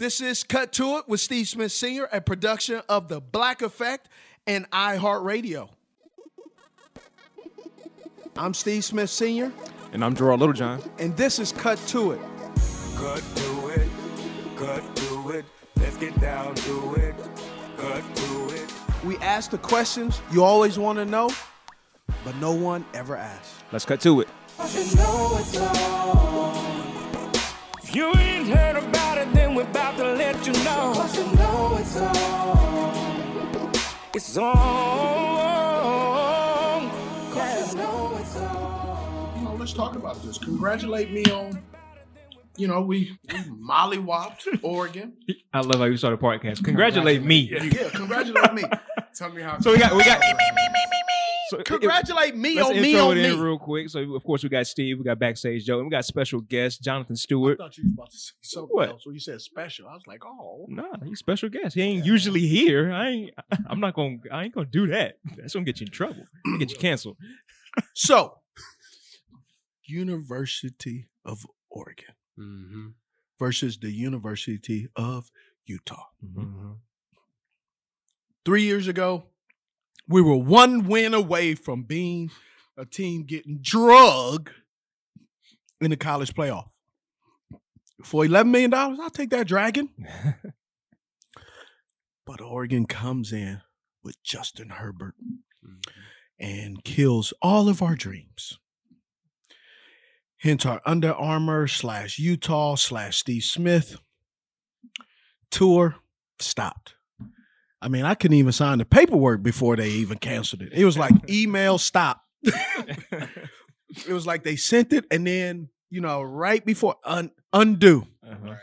This is Cut to It with Steve Smith Sr., a production of The Black Effect and iHeartRadio. I'm Steve Smith Sr., And I'm Gerard Littlejohn. and this is Cut to It. Cut to it, cut to it. Let's get down to it. Cut to it. We ask the questions you always want to know, but no one ever asks. Let's cut to it. You know it's on. You ain't heard about it, then we're about to let you know. Cause you know it's on. It's on. Cause you know it's on. You know, let's talk about this. Congratulate me on, you know, we, we mollywopped Oregon. I love how you started the podcast. Congratulate me. Yeah, congratulate me. Tell me how. So we got we got So it- Congratulate me Let's on me on it me. real quick. So of course we got Steve, we got backstage Joe, and we got special guest Jonathan I Stewart. thought you was about to say something What? else when you said special. I was like, oh. Nah, he's special guest. He ain't usually here. I ain't. I'm not gonna. I ain't gonna do that. That's gonna get you in trouble. Get you canceled. So, University of Oregon Mm-hmm. versus the University of Utah. Mm-hmm. Three years ago, we were one win away from being a team getting drug in the college playoff. For $11 million, I'll take that dragon. but Oregon comes in with Justin Herbert mm-hmm. and kills all of our dreams. Hence our Under Armour slash Utah slash Steve Smith tour stopped. I mean, I couldn't even sign the paperwork before they even canceled it. It was like email stop. it was like they sent it and then, you know, right before un- undo. Uh-huh.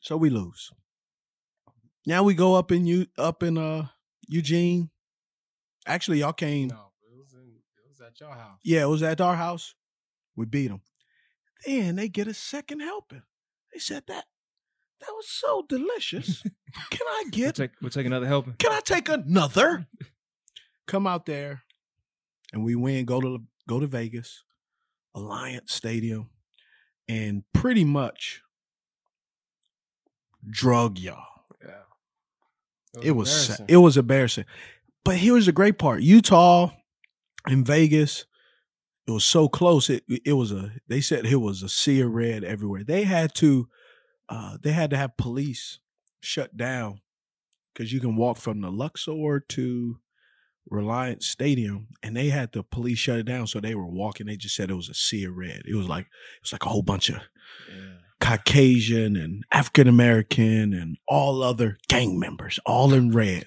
So we lose. Now we go up in you up in uh Eugene. Actually, y'all came. No, it was in, it was at your house. Yeah, it was at our house. We beat them. Then they get a second helping. They said that that was so delicious. Can I We'll get? take, we'll take another helping. Can I take another? Come out there, and we win. Go to go to Vegas, Alliance Stadium, and pretty much drug y'all. Yeah. It was sa- embarrassing. it was embarrassing. But here's the great part: Utah and Vegas. It was so close. It it was a. They said it was a sea of red everywhere. They had to, uh, they had to have police shut down because you can walk from the Luxor to Reliance Stadium, and they had the police shut it down. So they were walking. They just said it was a sea of red. It was like it was like a whole bunch of Caucasian and African American and all other gang members, all in red.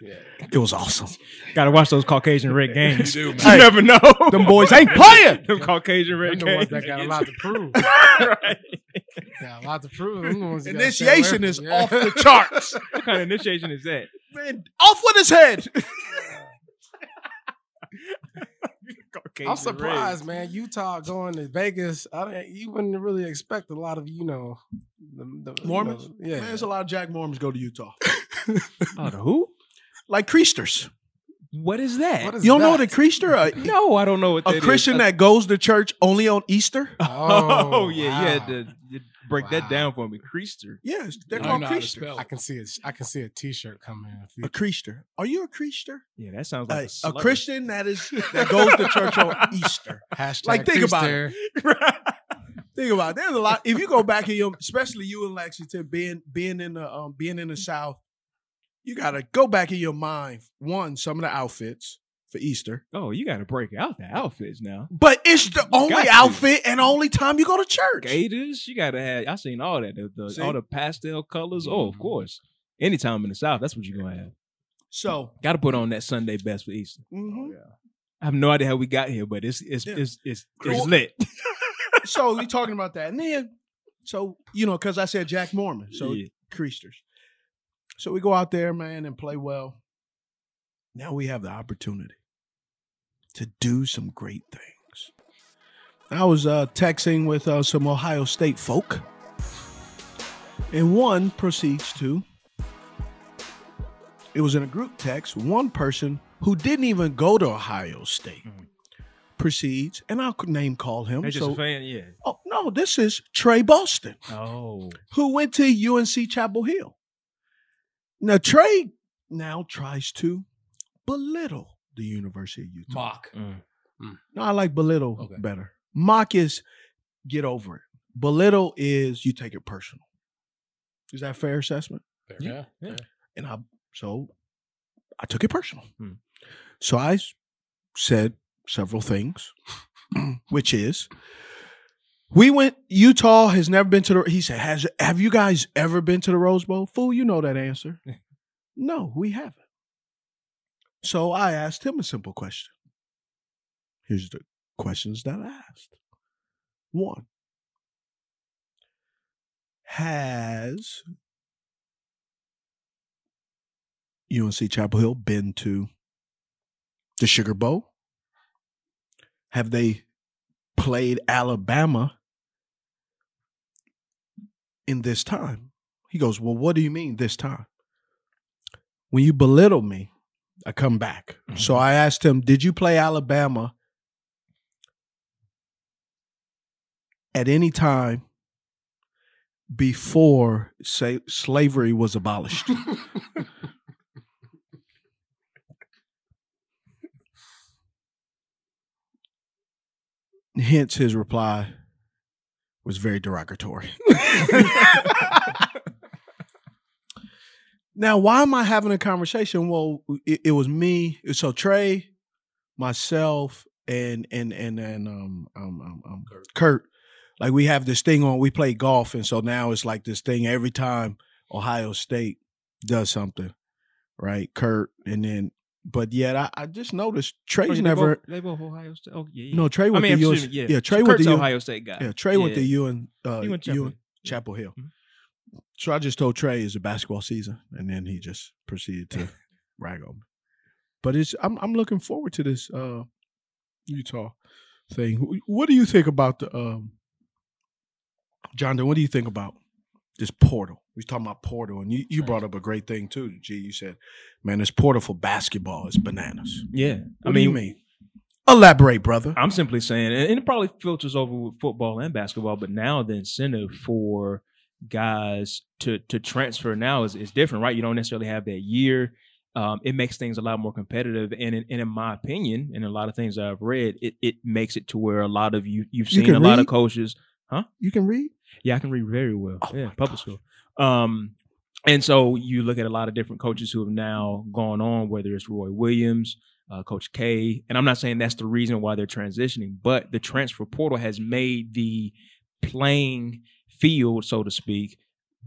It was awesome. Gotta watch those Caucasian red gangs. do, you man. never know. Them boys ain't playing. Them Caucasian red Them the ones gangs. that got a lot to prove. right. Got a lot to prove. Them the ones you gotta stay away Initiation is Yeah. off the charts. What kind of initiation is that? Man, off with his head. Caucasian I'm surprised, man. Utah going to Vegas. I don't, you wouldn't really expect a lot of you know The, the, Mormons? you know, yeah. Man, there's a lot of Jack Mormons go to Utah. Oh, the who? like Creasters. What is that? What is You don't know that? what a Creaster? No, I don't know what a is. Christian Uh, that goes to church only on Easter? Oh, yeah, you had wow. to you break that down for me. Creaster. Yes, they're I called know how to Creasters. spell. I can see it. I can see a T-shirt coming in a A. Creaster. Are you a Creaster? Yeah, that sounds A, like a, a. Christian that is that goes to church on Easter. Hashtag Like, think about it. Think about it. There's a lot. If you go back in your, especially you in Lexington, being being in the um, being in the South, you gotta go back in your mind. One, some of the outfits for Easter, Oh, you got to break out the outfits now. but it's the only outfit and only time you go to church. Gators, you got to have. I seen all that. The, the, See? all the pastel colors. Oh, of course. Anytime in the South, that's what you're gonna have. So, Got to put on that Sunday best for Easter. mhm. I have no idea how we got here, but it's it's Yeah. it's it's, Cool. it's lit. so we talking about that, and then so you know, because I said Jack Mormon, so Yeah. Creasters. So we go out there, man, and play well. Now we have the opportunity to do some great things. I was uh, texting with uh, some Ohio State folk, and one proceeds to. It was in a group text. One person who didn't even go to Ohio State proceeds, and I'll name call him. They're just so- a fan, yeah. Oh no, this is Trey Boston, Oh, who went to UNC Chapel Hill. Now Trey now tries to belittle the University of Utah. Mock. Mm. No, I like belittle Okay. better. Mock is get over it. Belittle is you take it personal. Is that a fair assessment? Yeah. yeah. And I so I took it personal. Hmm. So I said several things, which is we went Utah has never been to the he said, Has have you guys ever been to the Rose Bowl? Fool, you know that answer. no, we haven't. So I asked him a simple question. Here's the questions that I asked. One. Has UNC Chapel Hill been to the Sugar Bowl? Have they played Alabama in this time? He goes, Well, what do you mean this time? When you belittle me, I come back. Mm-hmm. So I asked him, Did you play Alabama at any time before say, slavery was abolished? Hence, his reply was very derogatory. now, why am I having a conversation? Well, it, it was me. So Trey, myself, and and and and um um um, um Kurt. Like we have this thing on. We play golf, and so now it's like this thing every time Ohio State does something, right? Kurt, and then. But yet, I, I just noticed Oh, Trey's yeah, they never. both- They both Ohio State. Oh yeah. yeah. No, Trey I went mean, to me, yeah. Trey went Kurt's to U- Ohio State guy. Yeah, Trey went to Yeah. UN, uh, He went Chapel Hill. Chapel Hill. Mhm. So I just told Trey it's a basketball season, and then he just proceeded to rag on me. But it's I'm I'm looking forward to this uh, Utah thing. What do you think about the um, John? What do you think about this portal? We was talking about portal, and you, you brought up a great thing too. G, you said, "Man, this portal for basketball is bananas." Yeah, What I do you mean, mean? Elaborate, brother. I'm simply saying, and it probably filters over with football and basketball, but now the incentive for guys to to transfer now is, is different, right? You don't necessarily have that year. Um, it makes things a lot more competitive, and in, and in my opinion, and a lot of things I've read, it, it makes it to where a lot of you you've seen can a lot of coaches, huh? You can read. Yeah, I can read very well. Oh yeah, public gosh. school. Um, and so you look at a lot of different coaches who have now gone on, whether it's Roy Williams, uh, Coach K, and I'm not saying that's the reason why they're transitioning, but the transfer portal has made the playing field, so to speak,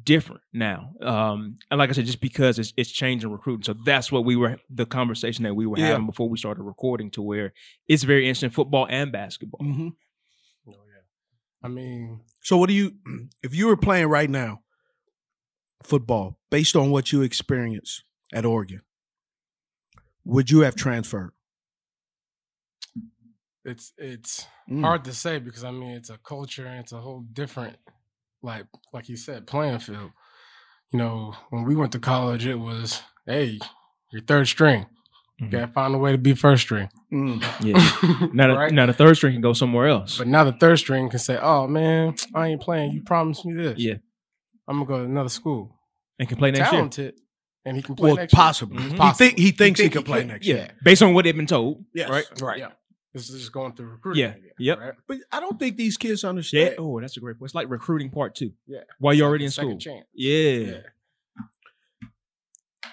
different now. Um, and like I said, just because it's it's changing recruiting, so that's what we were the conversation that we were Yeah. having before we started recording, to where it's very interesting football and basketball. Mm-hmm. Oh, yeah. I mean, So what do you if you were playing right now football based on what you experienced at Oregon, would you have transferred? it's it's Mm. hard to say because I mean it's a culture and it's a whole different like like you said, playing field. You know, when we went to college, it was, hey, you're third string. You Mhm. gotta find a way to be first string. Yeah. Now, the, Right? now the third string can go somewhere else. But now the third string can say, "Oh man, I ain't playing. You promised me this. yeah, I'm gonna go to another school. and can play next Talented, and he can play Well, next year. possible. Mhm. He, think, he thinks he, think can he play can. next year. year. Yeah, based on what they've been told. Yes. Right. Right. Yeah. This is just going through recruiting. Yeah. again, Yep. Right? But I don't think these kids understand. Yeah. Oh, that's a great point. It's like recruiting part two. Yeah. While you're already in Second school. chance. Yeah.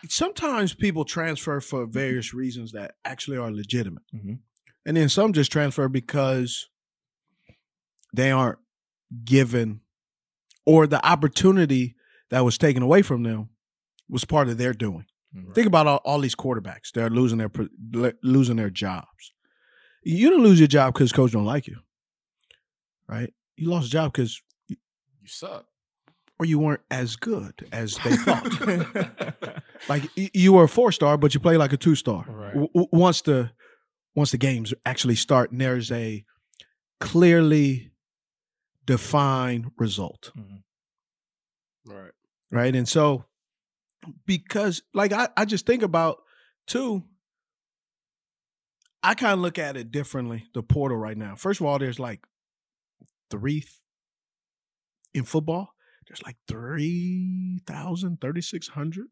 Sometimes people transfer for various reasons that actually are legitimate. Mhm. And then some just transfer because they aren't given or the opportunity that was taken away from them was part of their doing. Right. Think about all, all these quarterbacks; they're losing their losing their jobs. You didn't lose your job because coach don't like you, right? You lost a job because You suck. or you weren't as good as they thought. like you were a four star, but you play like a two star. Right. W- once the once the games actually start, and there's a clearly defined result, mm-hmm. Right. right? And so, because like I, I just think about too. I kind of look at it differently. The portal right now. First of all, there's like three th- in football. There's like 3,000, 3,600.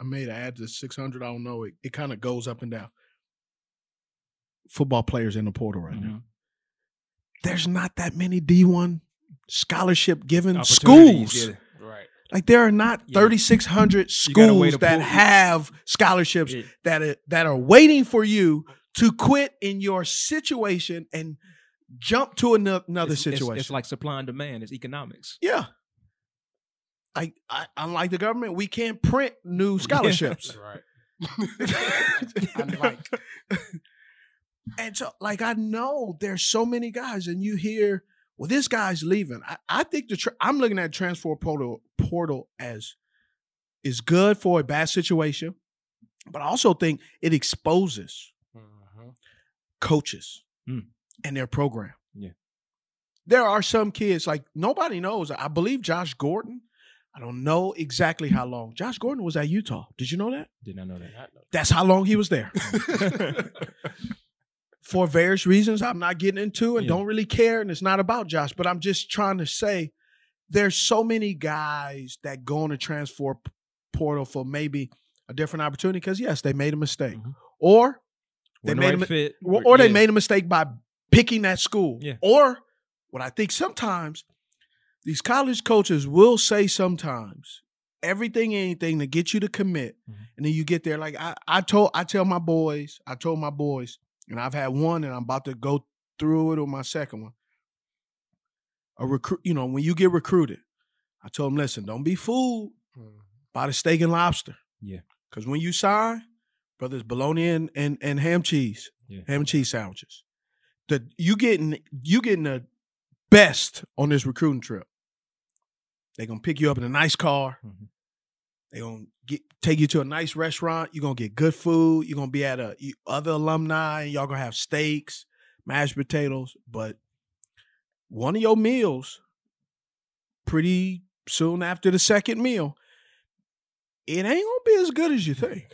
I made an add to 600. I don't know. It, it kind of goes up and down. Football players in the portal right now. Mhm. There's not that many D1 scholarship given schools. Right. Like there are not Yeah. 3,600 You gotta wait schools that have scholarships Yeah. that are, that are waiting for you to quit in your situation and jump to ano- another It's- it's- situation. It's, like supply and demand. It's economics. yeah. I, I unlike the government, we can't print new scholarships. Right. Unlike. And so, like, I know there's so many guys, and you hear, well, this guy's leaving. I, I think the tra- I'm looking at transfer portal portal as is good for a bad situation, but I also think it exposes. Coaches Mm. and their program. Yeah. There are some kids like nobody knows. I believe Josh Gordon. I don't know exactly how long. Josh Gordon was at Utah. Did you know that? Did not I know that. That's how long he was there. For various reasons I'm not getting into and Yeah. don't really care. And it's not about Josh, but I'm just trying to say there's so many guys that go on the transfer portal for maybe a different opportunity because, yes, they made a mistake. Mhm. Or they made a right mi- fit, or, or they yeah. made a mistake by picking that school. Yeah. Or what I think sometimes these college coaches will say sometimes everything, anything to get you to commit. Mhm. And then you get there. Like I, I told I tell my boys, I told my boys, and I've had one and I'm about to go through it on my second one. A recruit, you know, when you get recruited, I told them, listen, don't be fooled Mhm. by the steak and lobster. Yeah. Because when you sign, brothers, bologna and, and, and ham cheese, Yeah. ham and cheese sandwiches. The you getting you getting the best on this recruiting trip. They're gonna pick you up in a nice car. Mhm. They're gonna get take you to a nice restaurant. You're gonna get good food. You're gonna be at a other alumni. Y'all gonna have steaks, mashed potatoes. But one of your meals, pretty soon after the second meal, it ain't gonna be as good as you think.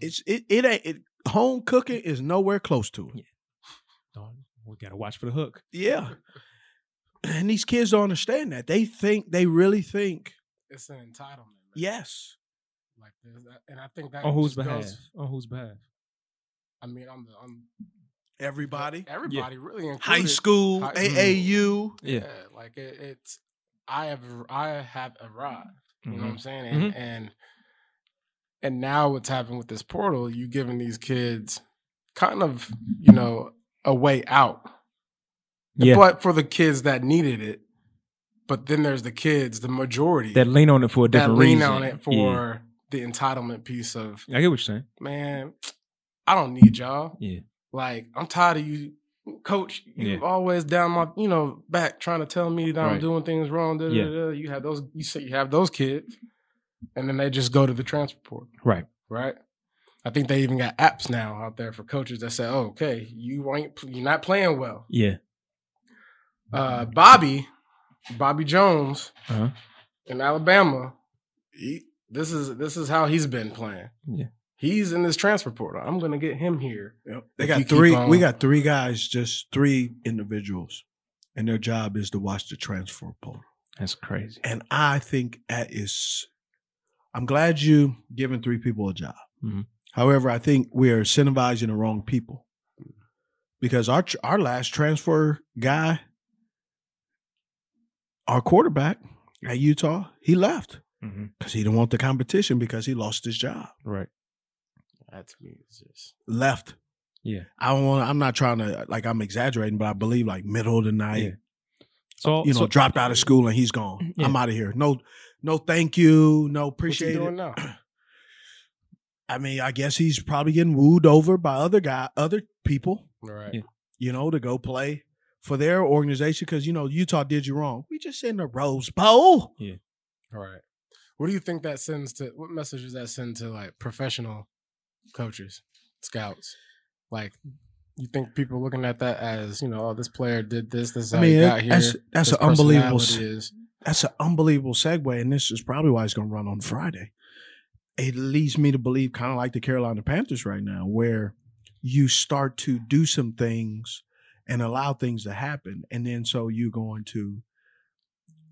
It's it it ain't it, home cooking is nowhere close to it. Don't- We gotta watch for the hook. Yeah. And these kids don't understand that. They think they really think, It's an entitlement. man. yes. Like there's that, and I think that On whose just behalf? goes- On whose behalf? I mean, I'm the I'm Everybody. everybody really included. High school, High- AAU. Yeah. like it, it's I have I have arrived. You know what Mhm. I'm saying? And and and now what's happened with this portal, you giving these kids kind of, you know, a way out. Yeah. But for the kids that needed it, but then there's the kids, the majority that lean on it for a that different lean reason. on it Yeah. for the entitlement piece of I get what you're saying. man, I don't need y'all. Yeah. Like I'm tired of you, coach. You Yeah. always down my, you know, back trying to tell me that I'm doing things wrong. Da, da, Yeah. da. You have those. You say you have those kids, and then they just go to the transfer portal, Right. right? I think they even got apps now out there for coaches that say, oh, "Okay, you ain't, you're not playing well." Yeah. Uh, Bobby, Bobby Jones Uh-huh. in Alabama. He, this is this is how he's been playing. Yeah. He's in this transfer portal. I'm gonna get him here. Yep. They got three. We got three guys, just three individuals, and their job is to watch the transfer portal. That's crazy. And I think that is. I'm glad you giving three people a job. Mhm. However, I think we are incentivizing the wrong people because our our last transfer guy, our quarterback at Utah, he left Mm-hmm. because he didn't want the competition because he lost his job. Right. That to me is just Left. Yeah. I don't want. I'm not trying to like. I'm exaggerating, but I believe like middle of the night. Yeah. So You know, so- dropped out of school and he's gone. Yeah. I'm out of here. No, no, thank you. No, appreciate. what's he appreciate doing it. now? I mean, I guess he's probably getting wooed over by other guy, other people. Right. Yeah. You know, to go play for their organization because you know Utah did you wrong. We just in the Rose Bowl. Yeah. All right. What do you think that sends to? What message does that send to like professional coaches, scouts? Like, you think people looking at that as you know, oh, this player did this. This is I how mean, he got here. that's that's an unbelievable. Is, That's an unbelievable segue, and this is probably why it's going to run on Friday. It leads me to believe, kind of like the Carolina Panthers right now, where you start to do some things and allow things to happen, and then so you're going to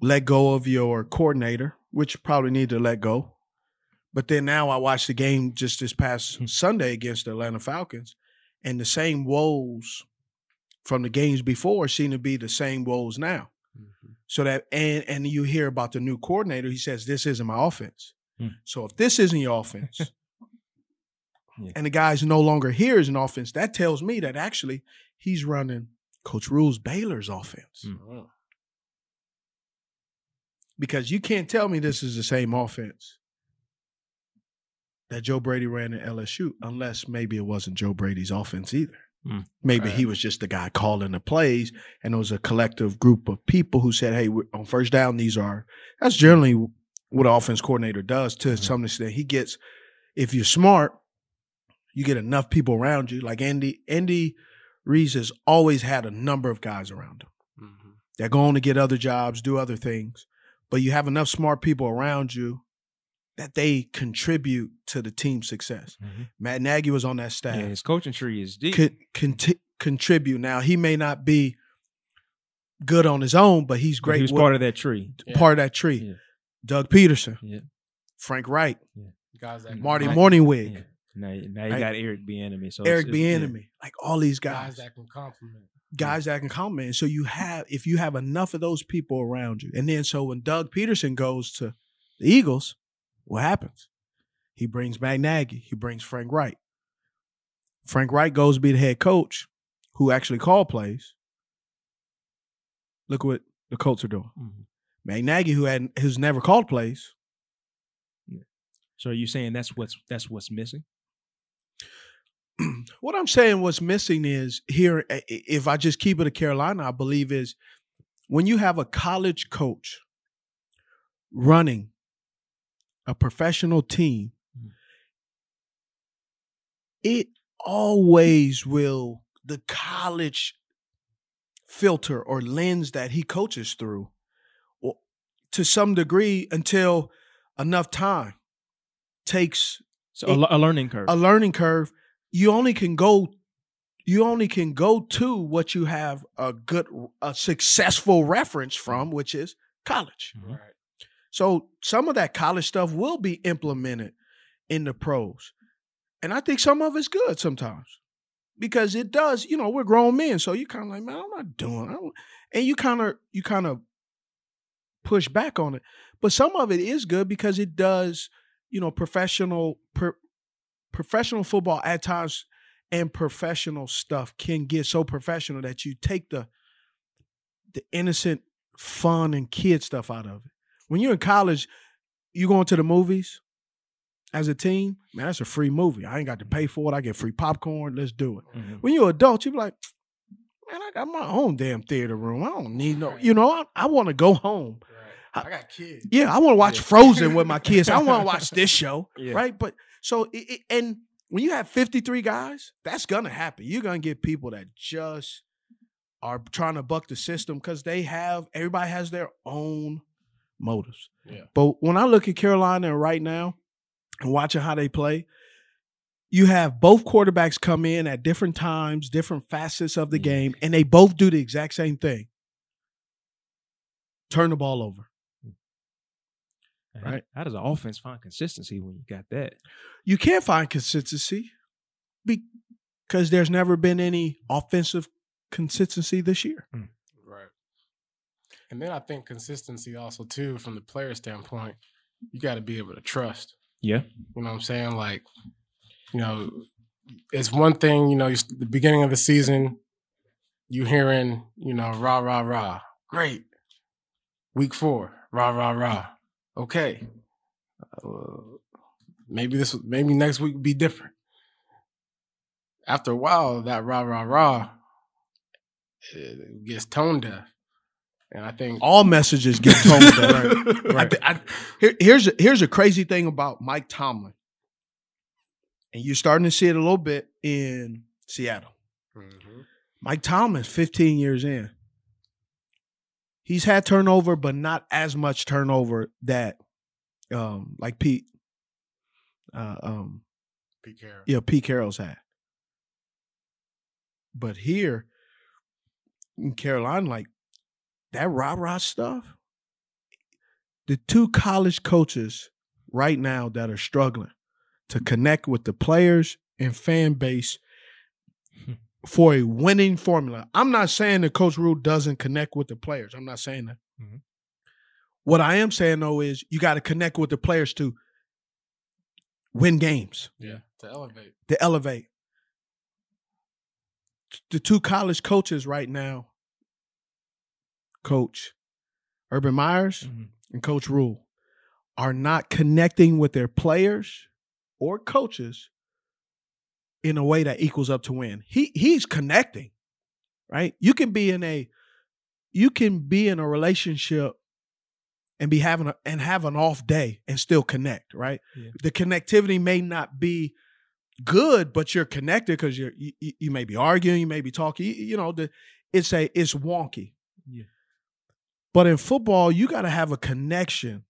let go of your coordinator, which you probably need to let go. But then now I watched the game just this past hmm. Sunday against the Atlanta Falcons, and the same woes from the games before seem to be the same woes now. So that and and you hear about the new coordinator, he says this isn't my offense. Hmm. So if this isn't your offense, Yeah. and the guy's no longer here as an offense, that tells me that actually he's running Coach Rhule's Baylor's offense. Hmm. Because you can't tell me this is the same offense that Joe Brady ran in LSU, unless maybe it wasn't Joe Brady's offense either. Hmm. Maybe he was just the guy calling the plays, and it was a collective group of people who said, "Hey, on first down, these are." That's generally what an offense coordinator does to Mhm. some extent. He gets, if you're smart, you get enough people around you. Like Andy, Andy Reese has always had a number of guys around him Mhm. that go on to get other jobs, do other things, but you have enough smart people around you that they contribute to the team's success. Mhm. Matt Nagy was on that staff Yeah, his coaching tree is deep. could conti- contribute. Now he may not be good on his own, but he's But great. He was with- part of that tree. part of that tree. Yeah. Doug Pederson, Yeah. Frank Reich, guys that can Marty compliment- Mornhinweg, Yeah. Now, now you Right. got Eric Bieniemy. So Eric it's- it's- yeah. Bieniemy, like all these guys guys, that can compliment. guys that can comment. So you have, if you have enough of those people around you, and then so when Doug Pederson goes to the Eagles, what happens? He brings Matt Nagy. He brings Frank Reich. Frank Reich goes to be the head coach, who actually called plays. Look what the Colts are doing. Mhm. Matt Nagy, who had who's never called plays, So are you saying that's what's that's what's missing? what I'm saying, what's missing is here. If I just keep it to Carolina, I believe is when you have a college coach running a professional team, Mhm. it always will the college filter or lens that he coaches through, or to some degree, until enough time takes So a, le- a learning curve. a learning curve you only can go you only can go to what you have a good a successful reference from which is college Mhm. Right. So some of that college stuff will be implemented in the pros and i think some of it's good sometimes because it does you know we're grown men so you kind of like man i'm not doing and you kind of you kind of push back on it but some of it is good because it does you know professional professional football at times and professional stuff can get so professional that you take the the innocent fun and kid stuff out of it. When you're in college, you going to the movies as a team, man, that's a free movie. I ain't got to pay for it. I get free popcorn. Let's do it. Mhm. When you're an adult, you be like, man, I got my own damn theater room. I don't need no, you know, I, I want to go home. Right. I got kids. Yeah, I want to watch Yeah. Frozen with my kids. I want to watch this show, Yeah. right? But so it, it- and when you have 53 guys, that's gonna happen. You're gonna get people that just are trying to buck the system because they have everybody has their own motives. Yeah. But when I look at Carolina right now and watching how they play, you have both quarterbacks come in at different times, different facets of the game, and they both do the exact same thing. Turn the ball over. Mm. Right. How, how does an offense find consistency when you got that? You can't find consistency because there's never been any offensive consistency this year. Right. And then I think consistency also too, from the player standpoint, you got to be able to trust. Yeah. You know what I'm saying? Like, you know, it's one thing. You know, you, the beginning of the season, you hearing, you know, rah rah rah, great. Week four, rah rah rah, okay. Uh, maybe this, maybe next week will be different. After a while, that rah rah rah gets tone deaf, and I think All messages get told. Right, I right. thi- I- here- here's a, here's a crazy thing about Mike Tomlin, and you're starting to see it a little bit in Seattle. Mhm. Mike Tomlin's 15 years in. He's had turnover, but not as much turnover that, um, like Pete, uh, um, Pete Carroll. yeah, Pete Carroll's had. But here in Carolina, like that rah rah stuff, the two college coaches right now that are struggling to connect with the players and fan base for a winning formula. I'm not saying that Coach Rhule doesn't connect with the players. I'm not saying that. Mhm. What I am saying though is you got to connect with the players to win games Yeah, to elevate. to elevate. The two college coaches right now, Coach Urban Myers Mhm. and Coach Rhule, are not connecting with their players or coaches in a way that equals up to win. He he's connecting, right? You can be in a you can be in a relationship and be having a, and have an off day and still connect, right? Yeah. The connectivity may not be good, but you're connected because you're you, you- you may be arguing, you may be talking. You, you know, the it's a it's wonky. Yeah. But in football, you got to have a connection.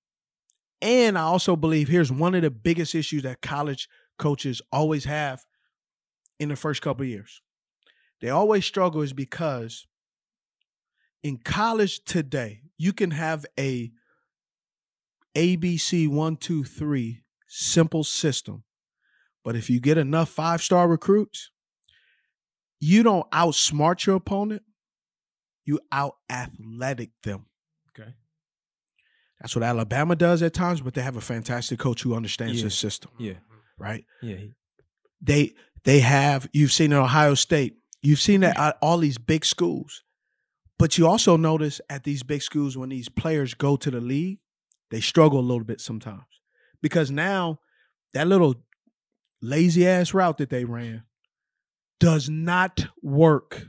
And I also believe here's one of the biggest issues that college coaches always have in the first couple years. They always struggle is because in college today, you can have a ABC one, two, three simple system. But if you get enough five star recruits, you don't outsmart your opponent, you out athletic them. Okay. That's what Alabama does at times, but they have a fantastic coach who understands Yeah. the system, Yeah. right? Yeah. They they have you've seen in Ohio State, you've seen that at all these big schools. But you also notice at these big schools when these players go to the league, they struggle a little bit sometimes. Because now that little lazy ass route that they ran does not work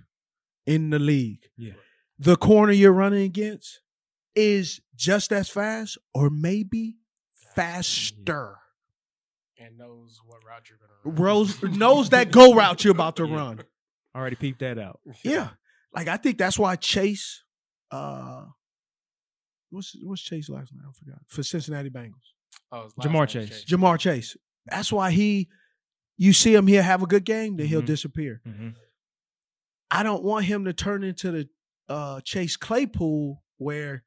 in the league. Yeah. The corner you're running against is just as fast or maybe faster. And knows what route you're gonna run. Rose knows that go route you're about to Yeah. run. Already peeped that out. Yeah. Like I think that's why Chase uh what's what's Chase last name? I forgot. For Cincinnati Bengals. Oh, Ja'Marr name Chase. Ja'Marr Chase. That's why he you see him here have a good game, then he'll Mhm. disappear. Mm-hmm. I don't want him to turn into the uh Chase Claypool where.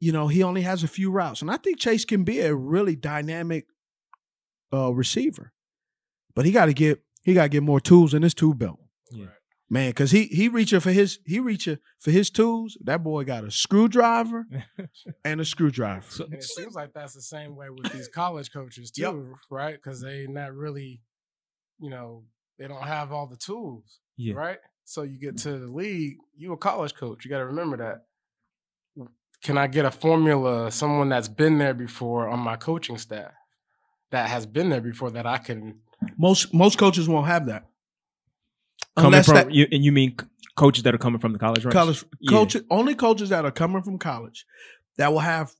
You know he only has a few routes. And I think Chase can be a really dynamic uh receiver. But he gotta get he gotta get more tools in his tool belt. Yeah. Man, cause he he reaching for his he reaching for his tools. That boy got a screwdriver and a screwdriver. So, And it seems like that's the same way with these college coaches too, Yep. right? Because they not really, you know, they don't have all the tools, yeah. right? So you get to the league, you a college coach. You got to remember that. Can I get a formula, someone that's been there before on my coaching staff, that has been there before that I can? Most most coaches won't have that. Coming Unless from that you, and you mean coaches that are coming from the college ranks? college Yeah. coach only coaches that are coming from college that will have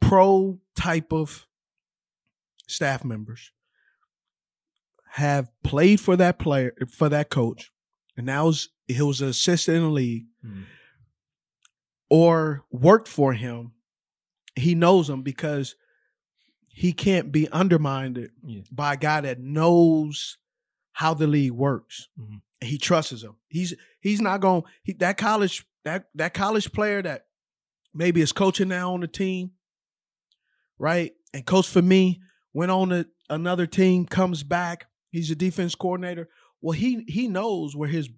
pro type of staff members have played for that player for that coach and now was, he was an assistant in the league, Mhm. Or worked for him, he knows him because he can't be undermined Yeah. by a guy that knows how the league works. Mhm. He trusts him. He's he's not going he, that college that that college player that maybe is coaching now on the team, right? And coach for me went on to another team, comes back. He's a defense coordinator. Well, he he knows where his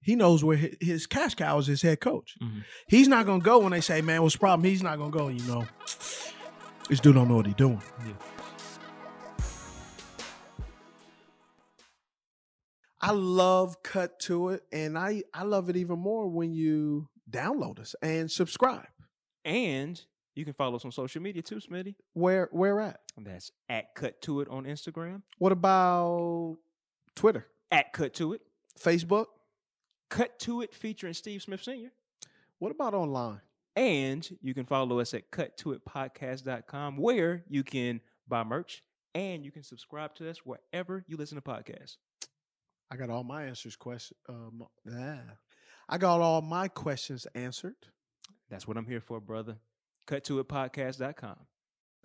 he knows where his, his cash cow is his head coach. Mhm. He's not gonna go when they say, "Man, what's the problem?" He's not gonna go. You know, this dude don't know what he's doing. Yeah. I love cut to it, and I I love it even more when you download us and subscribe. And you can follow us on social media too, Smitty. Where where at? That's at Cut To It on Instagram. What about Twitter, At Cut To It. Facebook? Cut To It featuring Steve Smith Sr. What about online? And you can follow us at cuttoitpodcast.com where you can buy merch and you can subscribe to us wherever you listen to podcasts. I got all my answers question. Um, yeah. I got all my questions answered. That's what I'm here for, brother. Cuttoitpodcast.com.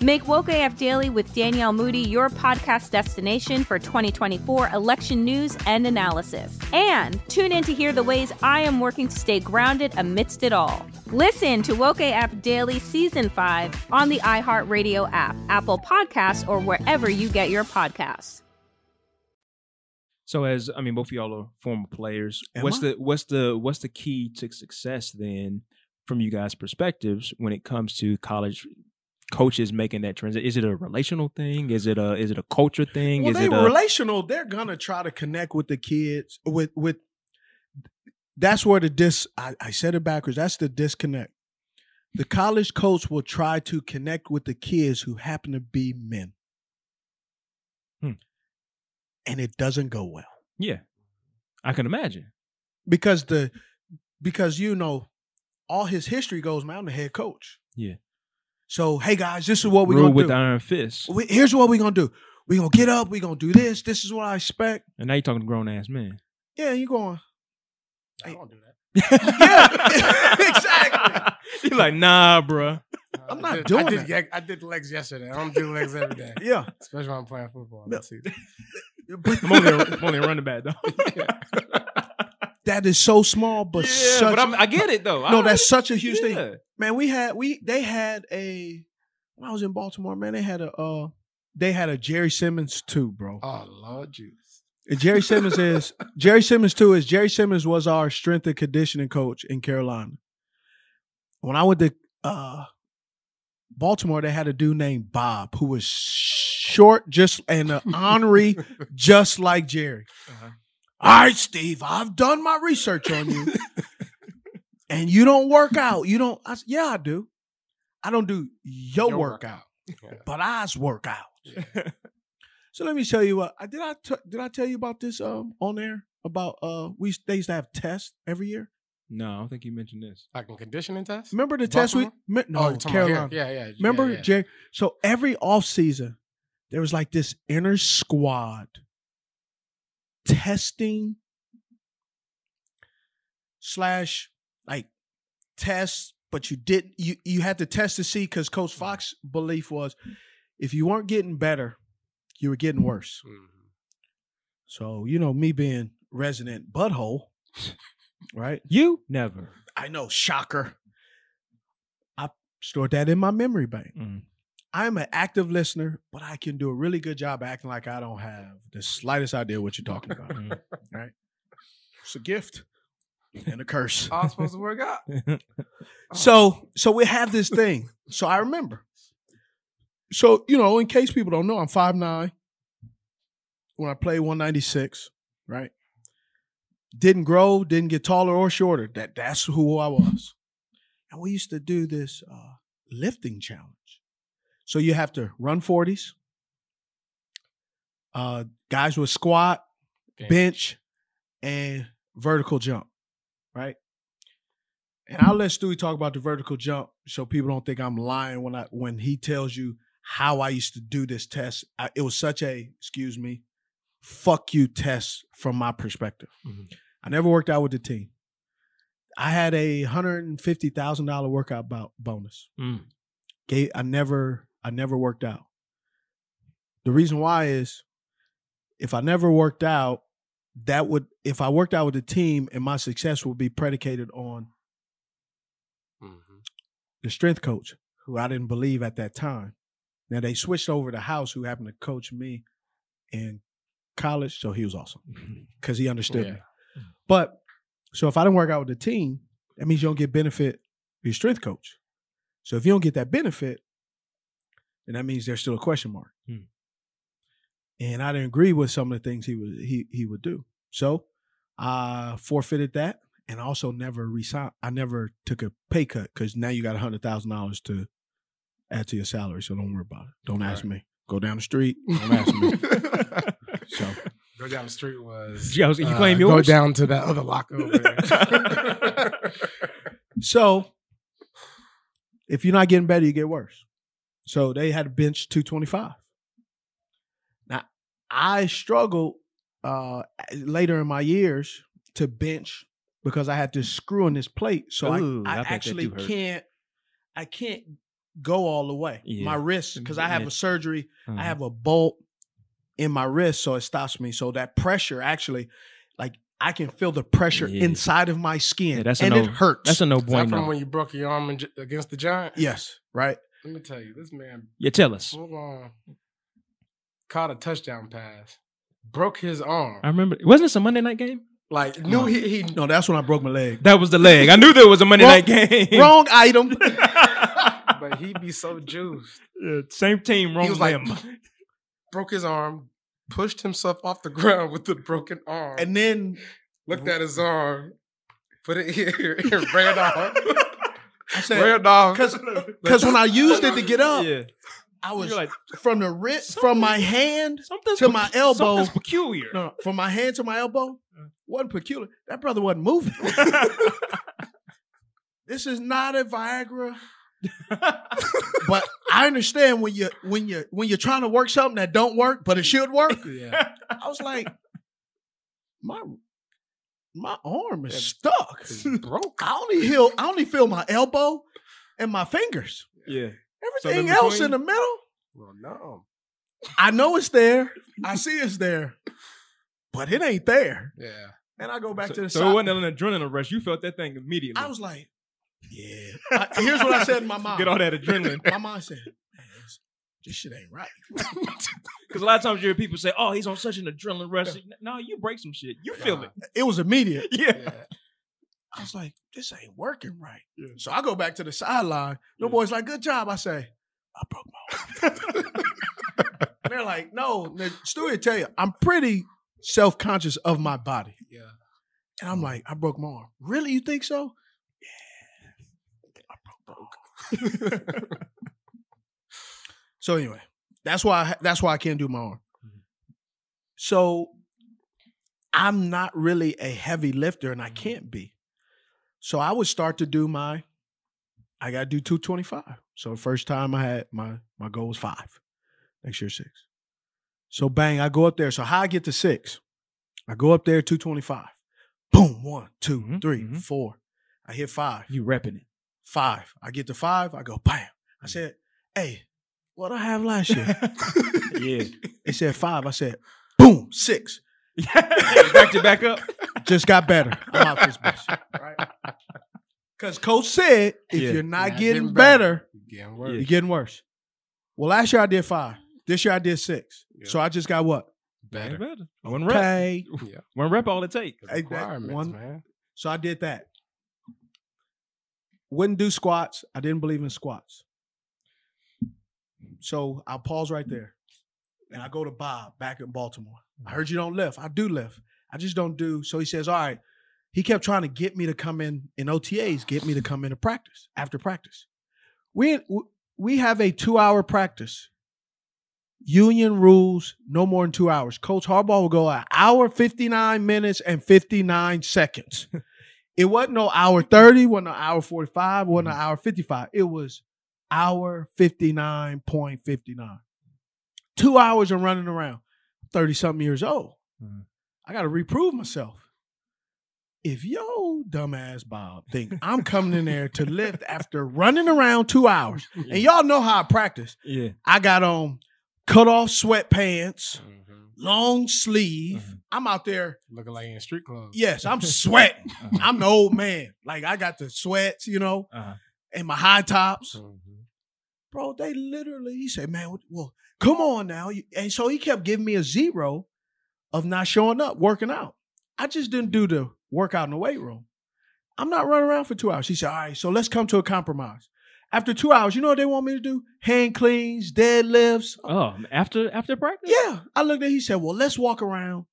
Make Woke AF Daily with Danielle Moody your podcast destination for 2024 election news and analysis. And tune in to hear the ways I am working to stay grounded amidst it all. Listen to Woke AF Daily Season 5 on the iHeartRadio app, Apple Podcasts, or wherever you get your podcasts. So as I mean, both of y'all are former players. Am what's I? the what's the what's the key to success then from you guys' perspectives when it comes to college coaches making that transition? Is it a relational thing? Is it a is it a culture thing? Well, is they it a relational. They're gonna try to connect with the kids. With with that's where the dis. I, I said it backwards. That's the disconnect. The college coach will try to connect with the kids who happen to be men, Hmm. and it doesn't go well yeah? I can imagine. because the because you know all his history goes. Man, I'm the head coach. Yeah. So hey guys, this is what we're Rule gonna with do. the iron fist. We- Here's what we're gonna do. We're gonna get up. We're gonna do this. This is what I expect. And now you're talking to grown ass men. Yeah, you going. I don't do that. Yeah, exactly. You're like, nah, bruh. Uh, I'm I not did, doing I did, that. I did legs yesterday. I don't do legs every day. Yeah. Especially when I'm playing football. No. I'm only a, I'm only a running back though. That is so small, but yeah, such. but I get it though. no, that's such a huge thing, man. We had we they had a when I was in Baltimore, man. They had a uh they had a Jerry Simmons too, bro. Oh Lord Jesus. And Jerry Simmons is Jerry Simmons too is Jerry Simmons was our strength and conditioning coach in Carolina. When I went to uh, Baltimore, they had a dude named Bob who was short, just and ornery, just like Jerry. All right, Steve, I've done my research on you, and you don't work out. You don't. I, said, yeah, I do. I don't do your, Your workout, Yeah. but I's work out. So let me tell you what I did. I t- did I tell you about this um on there about uh we they used to have tests every year. No, I don't think you mentioned this. Like a conditioning test? Remember the test we me- Oh, no you're talking about here. Carolina. Yeah, yeah. Remember yeah, yeah. Jerry? So every off season, there was like this inner squad testing slash like tests, but you didn't you you had to test to see because Coach Fox' belief was if you weren't getting better, you were getting worse. Mhm. So, you know, me being resident butthole, right? You never. I know, shocker. I stored that in my memory bank. Mhm. I'm an active listener, but I can do a really good job acting like I don't have the slightest idea what you're talking about. Mhm. right? It's a gift and a curse. All supposed to work out. So, so we have this thing. So I remember. So you know, in case people don't know, I'm five nine. When I played 196, right? Didn't grow, didn't get taller or shorter. That that's who I was. And we used to do this uh, lifting challenge. So you have to run 40s. Uh, guys with squat, Bench. bench, and vertical jump, right? And I'll let Stewie talk about the vertical jump so people don't think I'm lying when I when he tells you how I used to do this test. I, it was such a excuse me, fuck you test from my perspective. Mhm. I never worked out with the team. I had a hundred and fifty thousand dollar workout bo- bonus. Mm. Gave, I never I never worked out. The reason why is if I never worked out, that would if I worked out with the team and my success would be predicated on Mhm. the strength coach, who I didn't believe at that time. Now they switched over to House, who happened to coach me in college, so he was awesome because he understood me. But so if I didn't work out with the team, that means you don't get benefit your strength coach. So if you don't get that benefit, then that means there's still a question mark. Hmm. And I didn't agree with some of the things he would he he would do. So I forfeited that and also never resigned. I never took a pay cut because now you got a hundred thousand dollars to add to your salary. So don't worry about it. Don't ask Right. me. Go down the street. Don't ask me. So Go down the street was. Yeah, I was- you claim Go yours? down to that other locker over there. So if you're not getting better, you get worse. So they had to bench 225. Now I struggled uh later in my years to bench because I had this screw in this plate. So Ooh, I, I I, actually can't I can't go all the way. Yeah. My wrist, because I have a surgery, Mhm. I have a bolt in my wrist, so it stops me. So that pressure actually, like I can feel the pressure Yeah. inside of my skin. Yeah, that's and no- it hurts. That's a no Is that from when you broke your arm in, against the giant? yes, right? Let me tell you, this man Yeah, tell us. hold uh, on, caught a touchdown pass, broke his arm. I remember. Wasn't this a Monday night game? Like knew he, he No, that's when I broke my leg. That was the leg. I knew there was a Monday Wrong- night game. Wrong item. but he be so juiced. Yeah, same team, wrong he was like limb. broke his arm, pushed himself off the ground with the broken arm, and then looked at his arm, put it here, and ran off. I said, ran off. because when I used it to get up, yeah. I was like, from the wrist, from my hand to my elbow. Something's peculiar. No, no, from my hand to my elbow, wasn't peculiar. That brother wasn't moving. this is not a Viagra. but I understand when you when you when you're trying to work something that don't work, but it should work. yeah, I was like, my my arm is stuck. it's broke. I only feel I only feel my elbow and my fingers. Yeah. Everything in else in the middle, Well, no. I know it's there. I see it's there, but it ain't there. Yeah. And I go back So, to the so side. it wasn't an adrenaline rush. You felt that thing immediately. I was like, yeah. I- here's what I said in my mind. Get all that adrenaline. My mind said, "Man, it's this shit ain't right. Because a lot of times you hear people say, "Oh, he's on such an adrenaline rush." No, you break some shit. You feel it. It was immediate. Yeah. I was like, this ain't working right. So I go back to the sideline. The boys like, good job. I say, I broke my arm. And They're like, no, the Stewie will tell you, I'm pretty self-conscious of my body. Yeah. And I'm like, I broke my arm. Really? You think so? Yeah. I broke, broke. So anyway, that's why I, that's why I can't do my arm. Mm-hmm. So I'm not really a heavy lifter and I mm-hmm. can't be. So I would start to do my I gotta do 225. So the first time I had my my goal was five. Next year six. So bang, I go up there. So how I get to six? I go up there 225. Boom, one, two, mm-hmm, three, four. I hit five. You repping it. Five. I get to five. I go bam. I said, hey, what I have last year? Yeah. They said five. I said, boom, six. Backed it back up. Just got better. I'm out this bitch. Right? Because coach said if Yeah. you're not Not getting, getting better, Getting worse. you're getting worse. Well, last year I did five. This year I did six. So I just got what? Better. better. One rep. Pay. Yeah. One rep all it takes. Hey, Requirements, one- man. So I did that. Wouldn't do squats. I didn't believe in squats. So I'll pause right mm. there. And I go to Bob back in Baltimore. I mm. heard you don't lift. I do lift. I just don't do. So he says, All right. He kept trying to get me to come in in OTAs, get me to come into practice after practice. We we have a two hour practice. Union rules no more than two hours. Coach Harbaugh will go an hour, 59 minutes, and 59 seconds. it wasn't no hour 30, wasn't no hour 45, wasn't no mm. hour 55. It was hour 59.59. Two hours of running around. 30 something years old. I got to reprove myself. If yo dumbass Bob think I'm coming in there to lift after running around two hours, and y'all know how I practice, Yeah. I got on cut off sweatpants, Mm-hmm. long sleeve. I'm out there. Looking like in street clothes. Yes, I'm sweating. I'm the old man. Like I got the sweats, you know, Uh-huh. and my high tops. Mm-hmm. Bro, they literally, he said, man, well, come on now. And so he kept giving me a zero of not showing up, working out. I just didn't do the workout in the weight room. I'm not running around for two hours. He said, all right, so let's come to a compromise. After two hours, you know what they want me to do? Hand cleans, deadlifts. Oh, after after practice? Yeah. I looked at he said, Well, let's walk around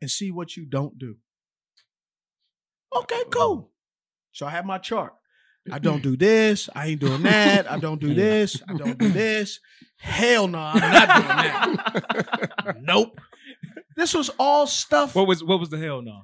and see what you don't do. Okay, cool. So I have my chart. I don't do this. I ain't doing that. I don't do this. I don't do this. Hell no, I'm not doing that. nope. This was all stuff. What was what was the hell no?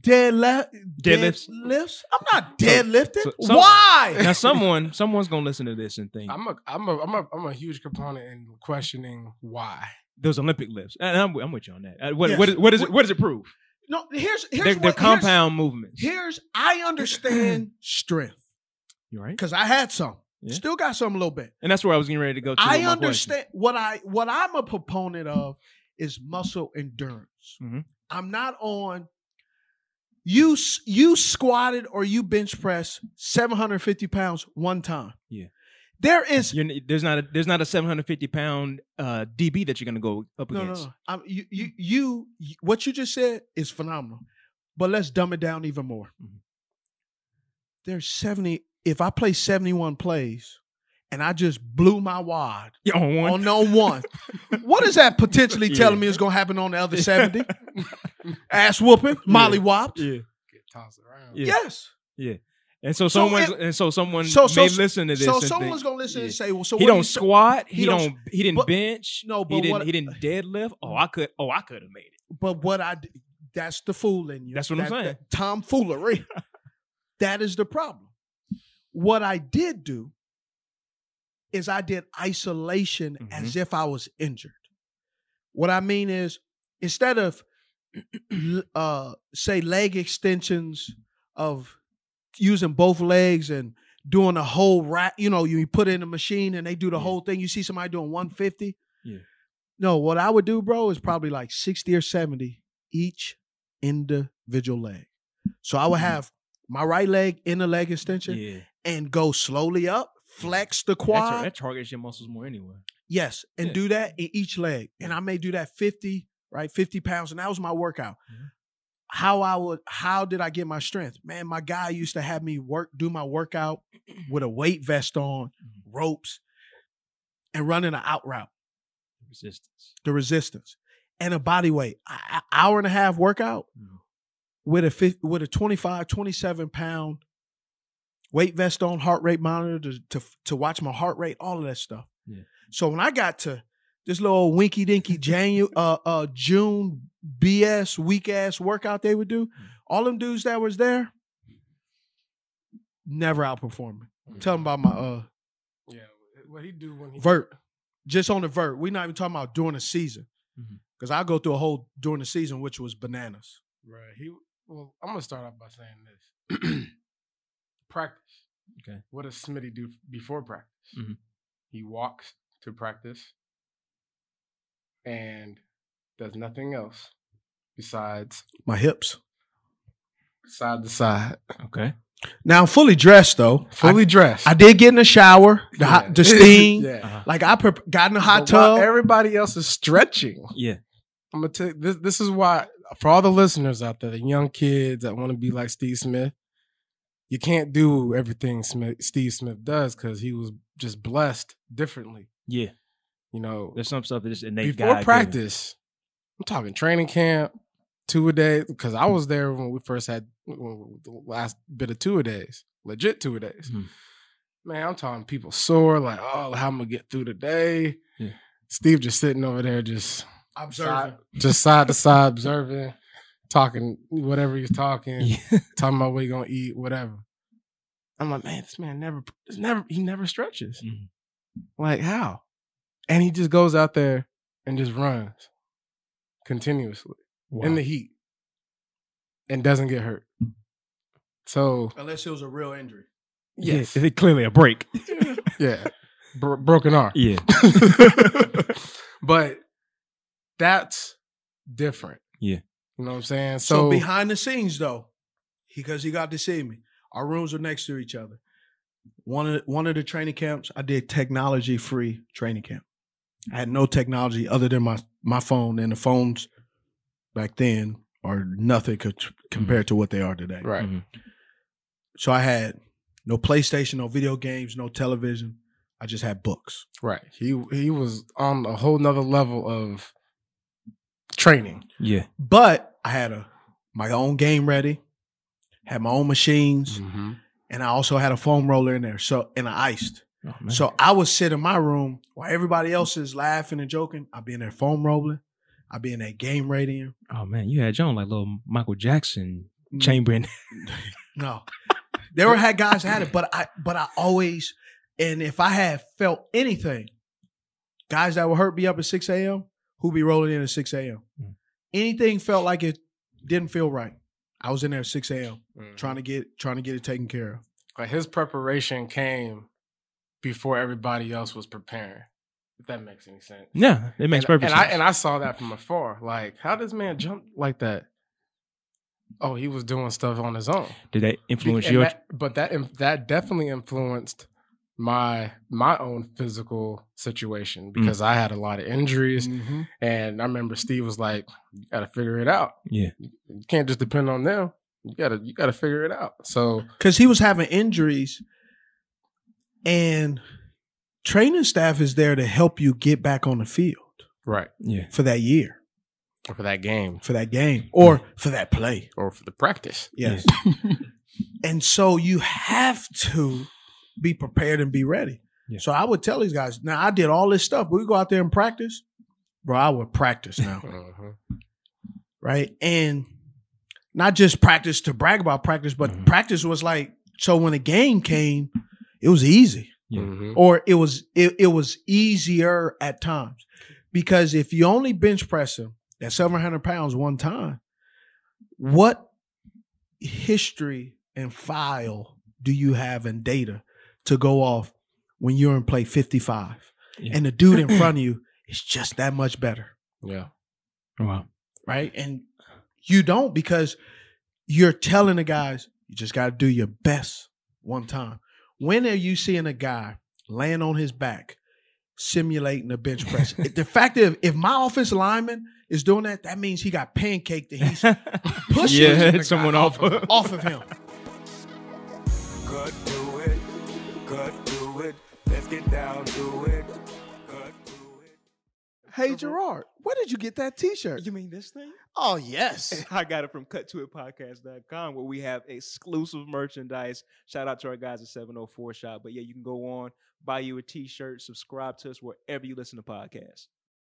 Deadlift, Deadlifts? deadlifts. I'm not deadlifting. So- some- Why? Now someone someone's gonna listen to this and think I'm a I'm a I'm a I'm a huge component in questioning why. those Olympic lifts. And I'm, I'm with you on that. Uh, What, Yes. what, is, what, is it, what does it prove? no, here's here's They're, they're what, here's- compound movements. Here's I understand strength You right? because I had some. Yeah. Still got some a little bit. And that's where I was getting ready to go. To I understand what I what I'm a proponent of is muscle endurance. Mhm. I'm not on you you squatted or you bench press 750 pounds one time. Yeah. There is You're, there's not a there's not a 750 pound uh, DB that you're gonna go up no, no, against. no. I'm, you, you, you, you- what you just said is phenomenal, but let's dumb it down even more. Mm-hmm. There's 70. If I play 71 plays and I just blew my wad Yeah, on one. on no one, what is that potentially Yeah. telling me is going to happen on the other 70? Ass whooping, molly whopped. Yeah, Get tossed around. yeah, Yes. yeah. And so So someone it- and so someone So, so, may listen to this. so and someone's think, going to listen yeah. and say, well, so he what don't you squat. He, he don't- don't. He didn't but- bench. No, but he didn't. what- he didn't deadlift. Oh, I could. Oh, I could have made it. But what I that's the fool in you. That's what I'm saying. that tomfoolery. that is the problem. What I did do is I did isolation as Mm-hmm. if I was injured. What I mean is instead of uh say leg extensions of using both legs and doing a whole rack, you know, you put in a machine and they do the whole thing. You see somebody doing 150. Yeah. No, what I would do, bro, is probably like 60 or 70 each individual leg. So I would have my right leg in the leg extension Yeah. and go slowly up, flex the That, quad. that targets your muscles more anyway. Yes, and Yeah. do that in each leg. And I may do that 50, right? 50 pounds. And that was my workout. Mm-hmm. How I would, how did I get my strength? Man, my guy used to have me work, do my workout with a weight vest on, Mm-hmm. ropes, and running an out route, Resistance. the resistance, and a body weight. A- a- hour and a half workout Mhm. With a with a 25, 27 pound weight vest on, heart rate monitor to, to, to watch my heart rate, all of that stuff. Yeah. So when I got to this little winky dinky Janu- uh, uh, June BS weak ass workout they would do, all them dudes that was there never outperforming. Tell them about my uh Yeah, what he do when he vert, just on the vert. We're not even talking about during the season, because I go through a whole during the season, which was bananas. Right. He well, I'm gonna start off by saying this. practice. Okay. What does Smitty do before practice? Mhm. He walks to practice and does nothing else besides My hips. side to side. Okay. Now I'm fully dressed though. Fully dressed. I did get in the shower, the hot, the steam. yeah. Uh-huh. Like I prep got in the hot But while tub. Everybody else is stretching. Yeah. I'm gonna tell you, this. This is why for all the listeners out there, the young kids that want to be like Steve Smith, you can't do everything Smith, Steve Smith does because he was just blessed differently. Yeah. You know, There's some stuff that just innate before God-given. practice, I'm talking training camp, two a day because I was there when we first had the last bit of two a days, legit two a days. Mhm. Man, I'm talking people sore like, oh, how I'm gonna get through the day. Yeah. Steve just sitting over there, just Observing. just side to side observing, talking whatever he's talking, Yeah. talking about what he gonna eat, whatever. I'm like, man, this man never, this never, he never stretches. Mhm. Like how? And he just goes out there and just runs continuously in the heat and doesn't get hurt. So Unless it was a real injury. yes, Yeah, it's clearly a break. yeah, Bro- broken arm. Yeah. but that's different. Yeah. You know what I'm saying? So, So, behind the scenes though, because he got to see me, our rooms are next to each other. One of one of the training camps, I did technology free training camp. I had no technology other than my my phone, and the phones back then are nothing co- compared to what they are today. right. Mhm. So I had no PlayStation, no video games, no television. I just had books. Right. He he was on a whole nother level of training. Yeah. But I had a my own game ready, had my own machines, Mm-hmm. and I also had a foam roller in there. So and I iced. Oh. So I would sit in my room while everybody else is laughing and joking. I'd be in there foam rolling. I'd be in that game rating. oh man, you had John like little Michael Jackson Mm. chamber in No. There were had guys had it, but I but I always and if I had felt anything, guys that would hurt me up at 6 a.m. who be rolling in at 6 a.m. Mm. Anything felt like it didn't feel right. I was in there at 6 a.m. Mm-hmm. trying to get trying to get it taken care of. Like his preparation came before everybody else was preparing. If that makes any sense. Yeah, it makes and, perfect and sense. I and I saw that from afar. Like, how does man jump like that? Oh, he was doing stuff on his own. Did that influence And your? that- but that that definitely influenced my my own physical situation because I had a lot of injuries, Mm-hmm. and I remember Steve was like, "You got to figure it out. yeah. You can't just depend on them. You gotta you gotta figure it out." So Because he was having injuries and training staff is there to help you get back on the field right Yeah. for that year, for that game for that game, or for that play. or for the practice. Yes. and so you have to be prepared and be ready. Yeah. So I would tell these guys, now I did all this stuff, we go out there and practice. Bro, I would practice now. Mhm. right? And not just practice to brag about practice, but Mhm. practice was like so when the game came, it was easy. Yeah. Mhm. Or it was it, it was easier at times. Because if you only bench press him at 700 pounds one time, what history and file do you have and data to go off when you're in play 55 Yeah. and the dude in front of you is just that much better? Yeah. Oh, wow. right? And you don't because you're telling the guys you just got to do your best one time. When are you seeing a guy laying on his back, simulating a bench press. the fact that if, if my offensive lineman is doing that, that means he got pancaked and he's pushing Yeah, someone off of- off of him. Cut get down to it. Hey Gerard, where did you get that T-shirt? You mean this thing? Oh yes. I got it from cuttoitpodcast.com where we have exclusive merchandise. Shout out to our guys at 704 Shop. But yeah, you can go on, buy you a t-shirt, subscribe to us wherever you listen to podcasts.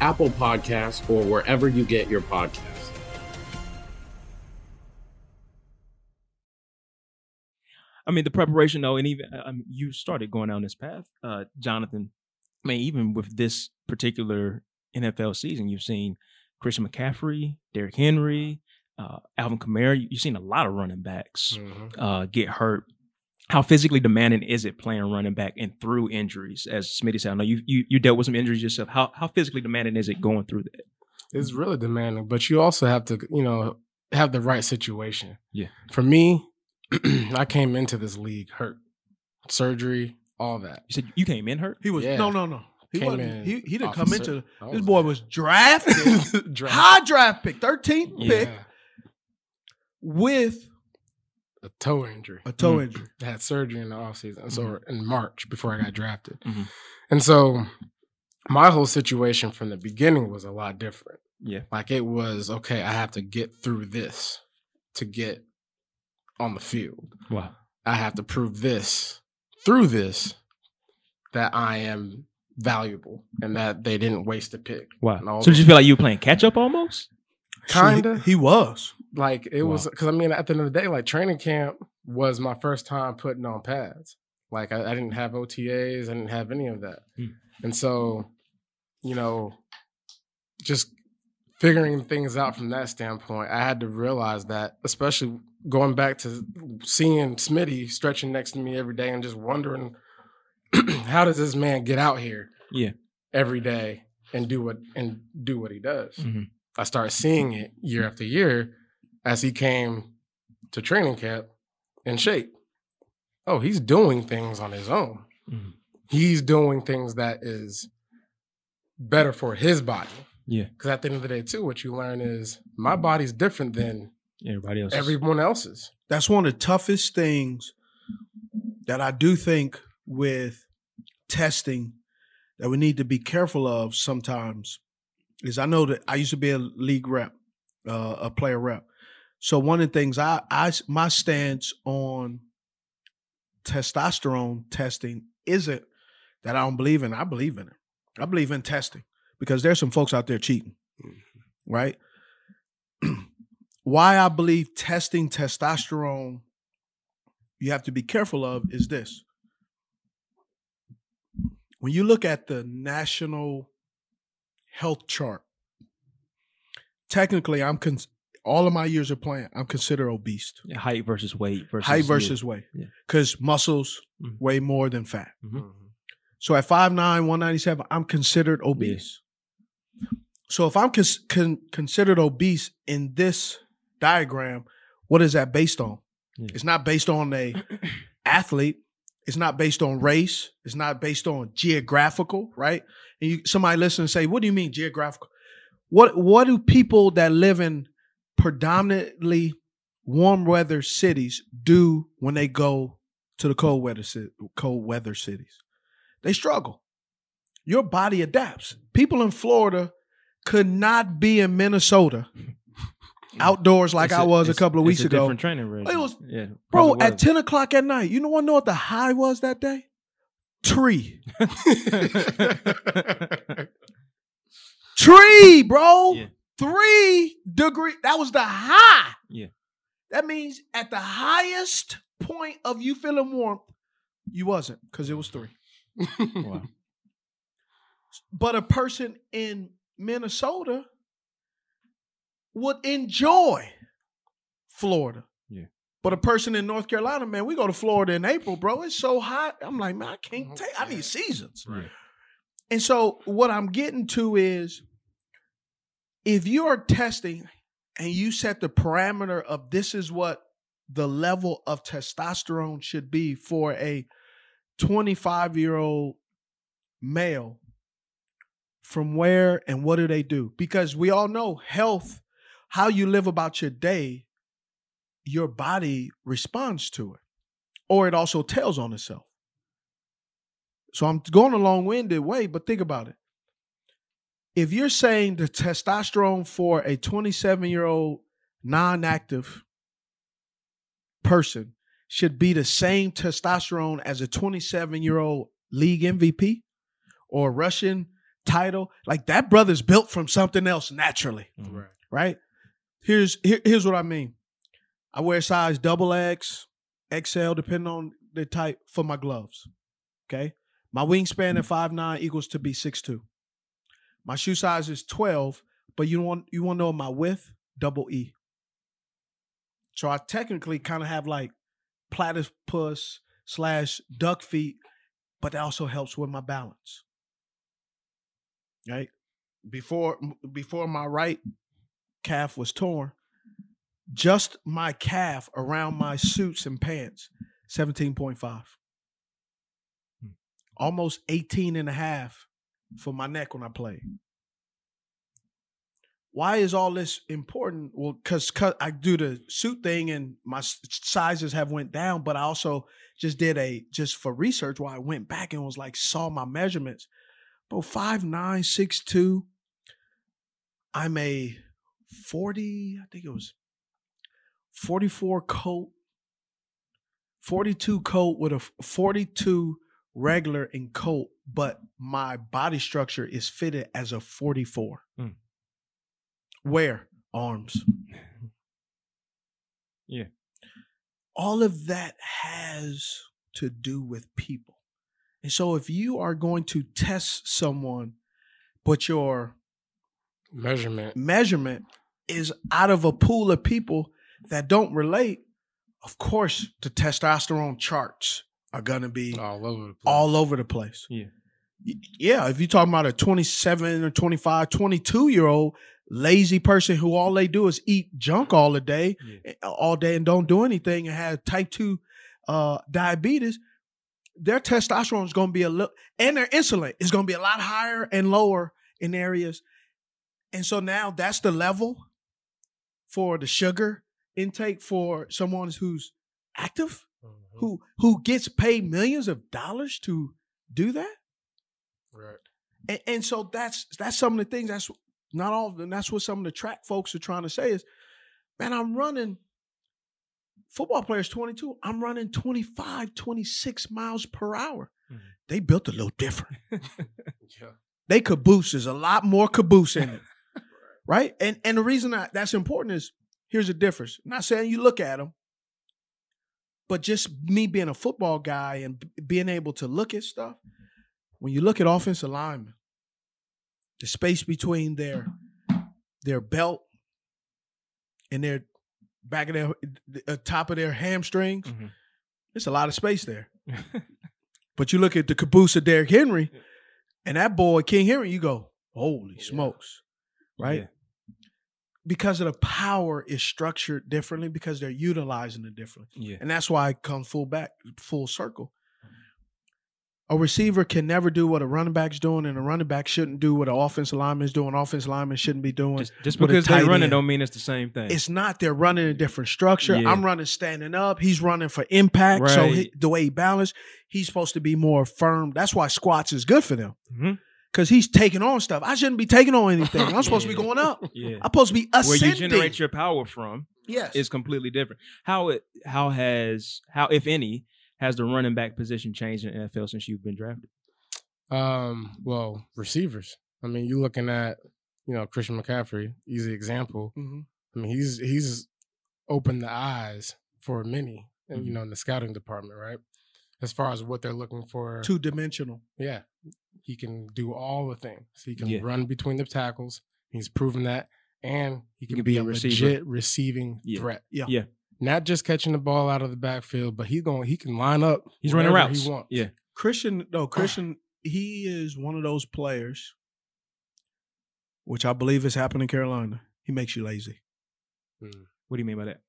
Apple Podcasts, or wherever you get your podcasts. I mean, the preparation, though, and even mean, you started going down this path, uh, Jonathan. I mean, even with this particular NFL season, you've seen Christian McCaffrey, Derrick Henry, uh, Alvin Kamara. You've seen a lot of running backs uh, get hurt. How physically demanding is it playing running back and through injuries? As Smitty said, I know you, you you dealt with some injuries yourself. How how physically demanding is it going through that? It's really demanding, but you also have to, you know, have the right situation. Yeah. For me, I came into this league hurt, surgery, all that. You said you came in hurt. He was Yeah. no, no, no. He Came wasn't. in He, he didn't come into. This boy was drafted, Draft. high draft pick, 13th pick, with a toe injury. a toe Mm. injury. I had surgery in the offseason. So Mhm. in March before I got drafted. Mhm. And so my whole situation from the beginning was a lot different. Yeah. Like it was, okay, I have to get through this to get on the field. Wow. I have to prove this through this that I am valuable and that they didn't waste a pick. And Wow. all So did you feel like you were playing catch up almost? Kinda. He, he was. Like it was because I mean, at the end of the day, like training camp was my first time putting on pads. Like I, I didn't have OTAs, I didn't have any of that, Hmm. and so you know, just figuring things out from that standpoint, I had to realize that, especially going back to seeing Smitty stretching next to me every day and just wondering how does this man get out here Yeah. every day and do what and do what he does. Mhm. I started seeing it year after year as he came to training camp in shape. Oh, he's doing things on his own. Mhm. He's doing things that is better for his body. Yeah. Because at the end of the day, too, what you learn is my body's different than Everybody else. everyone else's. That's one of the toughest things that I do think with testing that we need to be careful of sometimes is I know that I used to be a league rep, uh, a player rep. So one of the things I, I my stance on testosterone testing isn't that I don't believe in. I believe in it. I believe in testing because there's some folks out there cheating, right? Why I believe testing testosterone you have to be careful of is this. When you look at the national health chart, technically I'm cons- all of my years of playing, I'm considered obese. Yeah, height versus weight versus height versus yeah. weight. Yeah. Because muscles Mhm. weigh more than fat. Mhm. So at 5'9, 197, I'm considered obese. So if I'm cons- con- considered obese in this diagram, what is that based on? It's not based on a athlete. It's not based on race. It's not based on geographical, right? And you, somebody listen and say, "What do you mean geographical? What what do people that live in predominantly warm weather cities do when they go to the cold weather cold weather cities? They struggle. Your body adapts. People in Florida could not be in Minnesota outdoors like It's I a- was a couple of weeks a ago. different training regimen. It was, Yeah, bro, perfect at 10 o'clock at night, you know what know what the high was that day? Tree. Tree, bro. Three degree. That was the high. Yeah. That means at the highest point of you feeling warmth, you wasn't because it was three. wow. But a person in Minnesota would enjoy Florida. Yeah. But a person in North Carolina, man, we go to Florida in April, bro. It's so hot. I'm like, man, I can't take. I need seasons. Right. And so what I'm getting to is if you are testing and you set the parameter of this is what the level of testosterone should be for a 25 year old male, from where and what do they do? Because we all know health, how you live about your day, your body responds to it, or it also tells on itself. So I'm going a long winded way, but think about it. If you're saying the testosterone for a 27 year old non active person should be the same testosterone as a 27 year old league MVP or rushing title, like that brother's built from something else naturally. Mm-hmm. Right. Right? Here's here, here's what I mean. I wear size double X, XL, depending on the type for my gloves. Okay. My wingspan at 5'9 equals to be 6'2. My shoe size is 12, but you want you want to know my width? Double E. So I technically kind of have like platypus slash duck feet, but that also helps with my balance. Right? Before before my right calf was torn, just my calf around my suits and pants, 17.5. Hmm. Almost 18 and a half for my neck when I played. Why is all this important? Well, because I do the suit thing and my sizes have went down, but I also just did a just for research. Why I went back and was like saw my measurements. Bro, five nine six two. I'm a forty. I think it was forty four coat, forty two coat with a forty two regular in coat, but my body structure is fitted as a forty four. Mm. Where? Arms. Yeah. All of that has to do with people. And so if you are going to test someone, but your measurement measurement is out of a pool of people that don't relate, of course the testosterone charts are gonna be all over the place. all over the place. Yeah. Yeah, if you're talking about a 27 or 25, 22 year old lazy person who all they do is eat junk all the day, eh, all day and don't do anything and have type 2 uh, diabetes, their testosterone is going to be a little, and their insulin is going to be a lot higher and lower in areas. And so now that's the level for the sugar intake for someone who's active, mm-hmm. who who gets paid millions of dollars to do that? Right. And, and so that's that's some of the things that's not all of them. That's what some of the track folks are trying to say is, man, I'm running football players 22. I'm running 25, 26 miles per hour. Mm-hmm. They built a little different. Yeah. They caboose. There's a lot more caboose in it. Right? And and the reason I, that's important is here's the difference. I'm not saying you look at them, but just me being a football guy and b- being able to look at stuff. When you look at offensive linemen, the space between their their belt and their back of their uh, top of their hamstrings, there's a lot of space there. but you look at the caboose of Derrick Henry, and that boy King Henry, you go, holy smokes, right? Yeah. Because of the power is structured differently because they're utilizing it differently. Yeah. And that's why I come full back, full circle. A receiver can never do what a running back's doing, and a running back shouldn't do what an offensive lineman's doing. Offensive lineman shouldn't be doing. Just, just because they're running end. don't mean it's the same thing. It's not. They're running a different structure. Yeah. I'm running standing up. He's running for impact. So he, the way he balanced, he's supposed to be more firm. That's why squats is good for them. Mhm. Because he's taking on stuff. I shouldn't be taking on anything. I'm supposed to be going up. Yeah. I'm supposed to be ascending. Where you generate your power from Yes. is completely different. How it how has how if any has the running back position changed in the NFL since you've been drafted? Um, well, receivers. I mean, you're looking at, you know, Christian McCaffrey, easy example. Mhm. I mean, he's he's opened the eyes for many, and Mm-hmm. you know, in the scouting department, right? As far as what they're looking for. Two dimensional. Yeah. He can do all the things. He can Yeah. run between the tackles. He's proven that. And he can, can be, be a a receiver. legit receiving Yeah. threat. Yeah. Yeah. Not just catching the ball out of the backfield, but he's going he can line up. He's running wherever routes. He wants. Yeah. Christian, no, Christian, he is one of those players, which I believe has happened in Carolina. He makes you lazy. Hmm. What do you mean by that?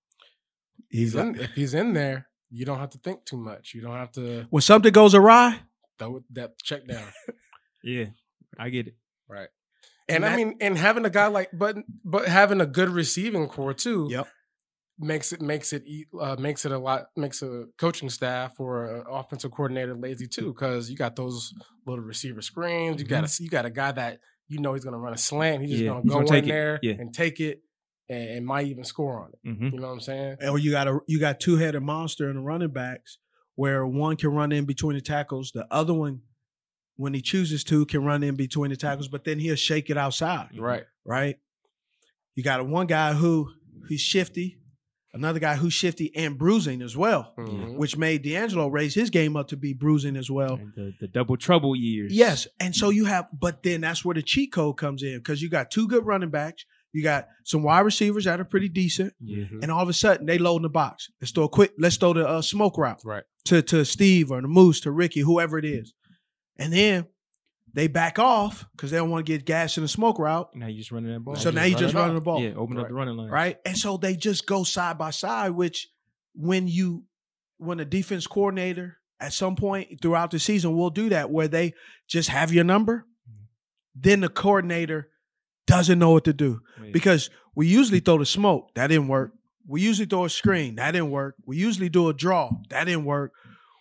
He's He's in, if he's in there, you don't have to think too much. You don't have to when something goes awry, throw that check down. Yeah. I get it. Right. And, And I mean, and having a guy like, but but having a good receiving core too, Yep. makes it makes it e- uh, makes it a lot makes a coaching staff or an offensive coordinator lazy too because you got those little receiver screens. You got a you got a guy that you know he's going to run a slant. He's just Yeah, going he's to go gonna in take it. there Yeah. and take it, and, and might even score on it. Mhm. You know what I'm saying? or you got a you got two headed monster in the running backs where one can run in between the tackles, the other one, when he chooses to, can run in between the tackles, but then he'll shake it outside. Right. Right. You got a one guy who he's shifty, another guy who's shifty and bruising as well, Mhm. which made DeAngelo raise his game up to be bruising as well. The, the double trouble years. Yes. And so you have, but then that's where the cheat code comes in because you got two good running backs. You got some wide receivers that are pretty decent. Yeah. And all of a sudden they load in the box. Let's throw a quick, let's throw the uh, smoke route Right. To, to Steve or the Moose, to Ricky, whoever it is. And then they back off because they don't want to get gas in the smoke route. Now you just running that ball. So now you just running the ball. Yeah, open up the running line. Right. And so they just go side by side, which when you, when a defense coordinator at some point throughout the season will do that, where they just have your number, mm-hmm. then the coordinator doesn't know what to do because we usually throw the smoke. That didn't work. We usually throw a screen. That didn't work. We usually do a draw. That didn't work.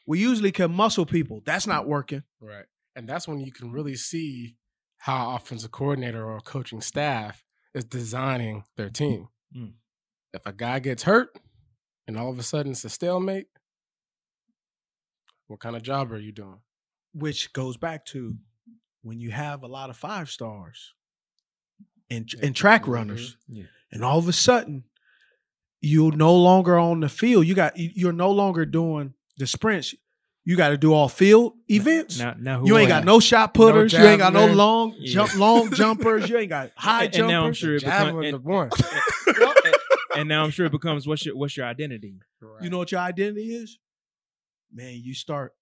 We usually can muscle people. That's not working. Right. And that's when you can really see how offensive coordinator or coaching staff is designing their team. Mm. If a guy gets hurt and all of a sudden it's a stalemate, what kind of job are you doing? Which goes back to when you have a lot of five stars and, and track runners, Yeah. and all of a sudden you're no longer on the field. You got you- you're no longer doing the sprints. You got to do all field events. Now, now who you ain't won? got no shot putters. you ain't got no long Yeah. jump, long jumpers. You ain't got high And- jumpers. and now I'm sure it becomes, Javelin and, the one. and now I'm sure it becomes what's your what's your identity? You know what your identity is? Man, you start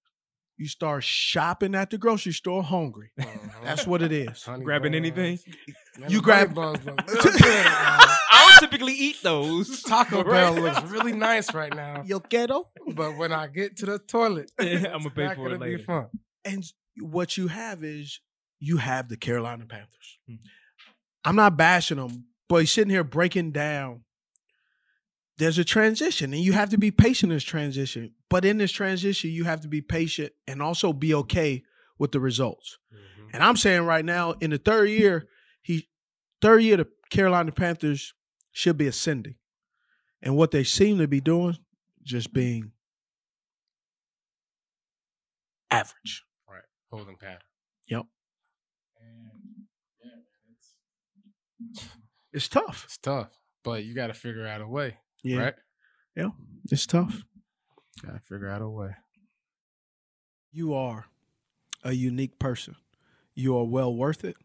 you start shopping at the grocery store hungry. Uh-huh. That's what it is. Honey Grabbing buns. anything? Man, You grab- buns look real good, man. I typically eat those. Taco Right? Bell looks really nice right now. Yo quiero. But when I get to the toilet, Yeah, I'ma pay not for it gonna be later. fun. And what you have is you have the Carolina Panthers. Hmm. I'm not bashing them, but he's sitting here breaking down. There's a transition, and you have to be patient in this transition. But in this transition, you have to be patient and also be okay with the results. And I'm saying right now, in the third year, he third year the Carolina Panthers should be ascending. And what they seem to be doing, just mm-hmm. being average. Right. Holding pattern. Yep. Yeah, It's tough. It's tough, but you got to figure out a way. Yeah. Right. Yeah. It's tough. Got to figure out a way. You are a unique person. You are well worth it.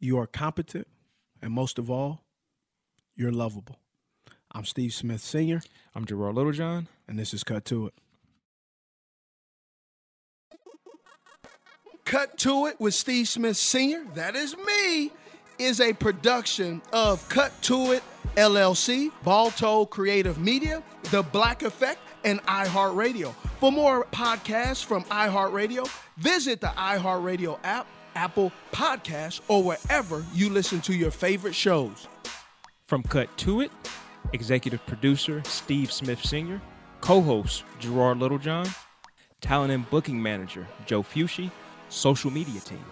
You are competent. And most of all, you're lovable. I'm Steve Smith Sr. I'm Gerard Littlejohn. And this is Cut to It. Cut to It with Steve Smith Sr., that is me, is a production of Cut to It LLC, Balto Creative Media, The Black Effect, and iHeartRadio. For more podcasts from iHeartRadio, visit the iHeartRadio app, Apple Podcasts, or wherever you listen to your favorite shows. From Cut to It, executive producer Steve Smith Sr., co host Gerard Littlejohn, talent and booking manager Joe Fushi, social media team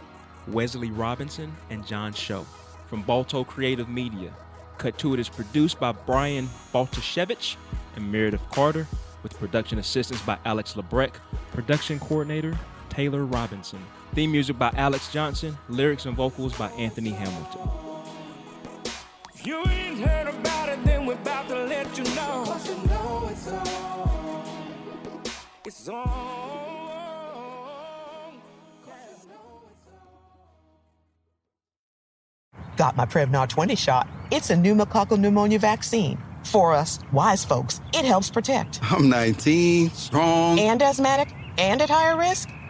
Wesley Robinson and John Show. From Balto Creative Media, Cut to It is produced by Brian Baltashevich and Meredith Carter, with production assistance by Alex Lebrecht, production coordinator Taylor Robinson. Theme music by Alex Johnson, lyrics and vocals by Anthony Hamilton. If you ain't heard about it, then we're about to let you know. Cause you know it's on. It's on. Got my Prevnar 20 shot. It's a pneumococcal pneumonia vaccine. For us, wise folks, it helps protect. I'm 19, strong. And asthmatic and at higher risk?